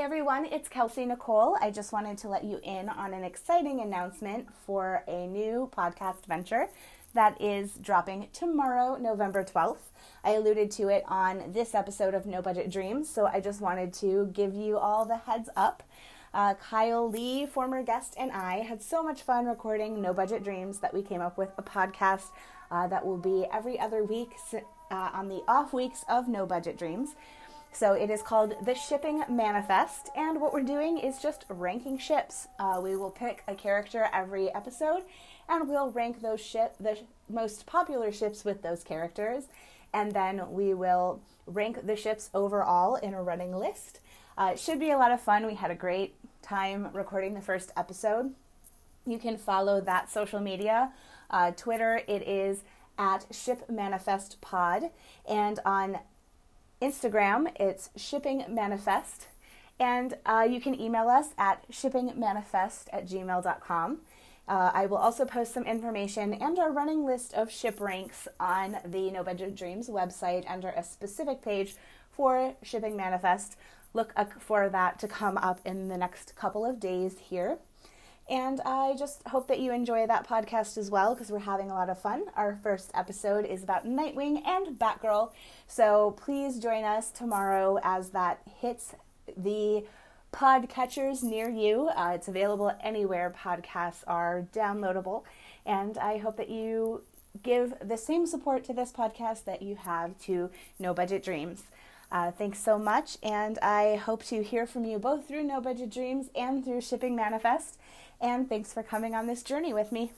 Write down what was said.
everyone, it's Kelsey Nicole. I just wanted to let you in on an exciting announcement for a new podcast venture that is dropping tomorrow, November 12th. I alluded to it on this episode of No Budget Dreams, so I just wanted to give you all the heads up. Uh, Kyle Lee, former guest, and I had so much fun recording No Budget Dreams that we came up with a podcast uh, that will be every other week uh, on the off weeks of No Budget Dreams. So it is called the Shipping Manifest, and what we're doing is just ranking ships. Uh, we will pick a character every episode, and we'll rank those ship the most popular ships with those characters, and then we will rank the ships overall in a running list. Uh, it should be a lot of fun. We had a great time recording the first episode. You can follow that social media. Uh, Twitter, it is at Ship Manifest Pod, and on Instagram, it's Shipping Manifest. And uh, you can email us at shippingmanifest at gmail.com. Uh, I will also post some information and our running list of ship ranks on the No Budget Dreams website under a specific page for Shipping Manifest. Look for that to come up in the next couple of days here. And I just hope that you enjoy that podcast as well because we're having a lot of fun. Our first episode is about Nightwing and Batgirl. So please join us tomorrow as that hits the podcatchers near you. Uh, it's available anywhere podcasts are downloadable. And I hope that you give the same support to this podcast that you have to No Budget Dreams. Uh, thanks so much, and I hope to hear from you both through No Budget Dreams and through Shipping Manifest. And thanks for coming on this journey with me.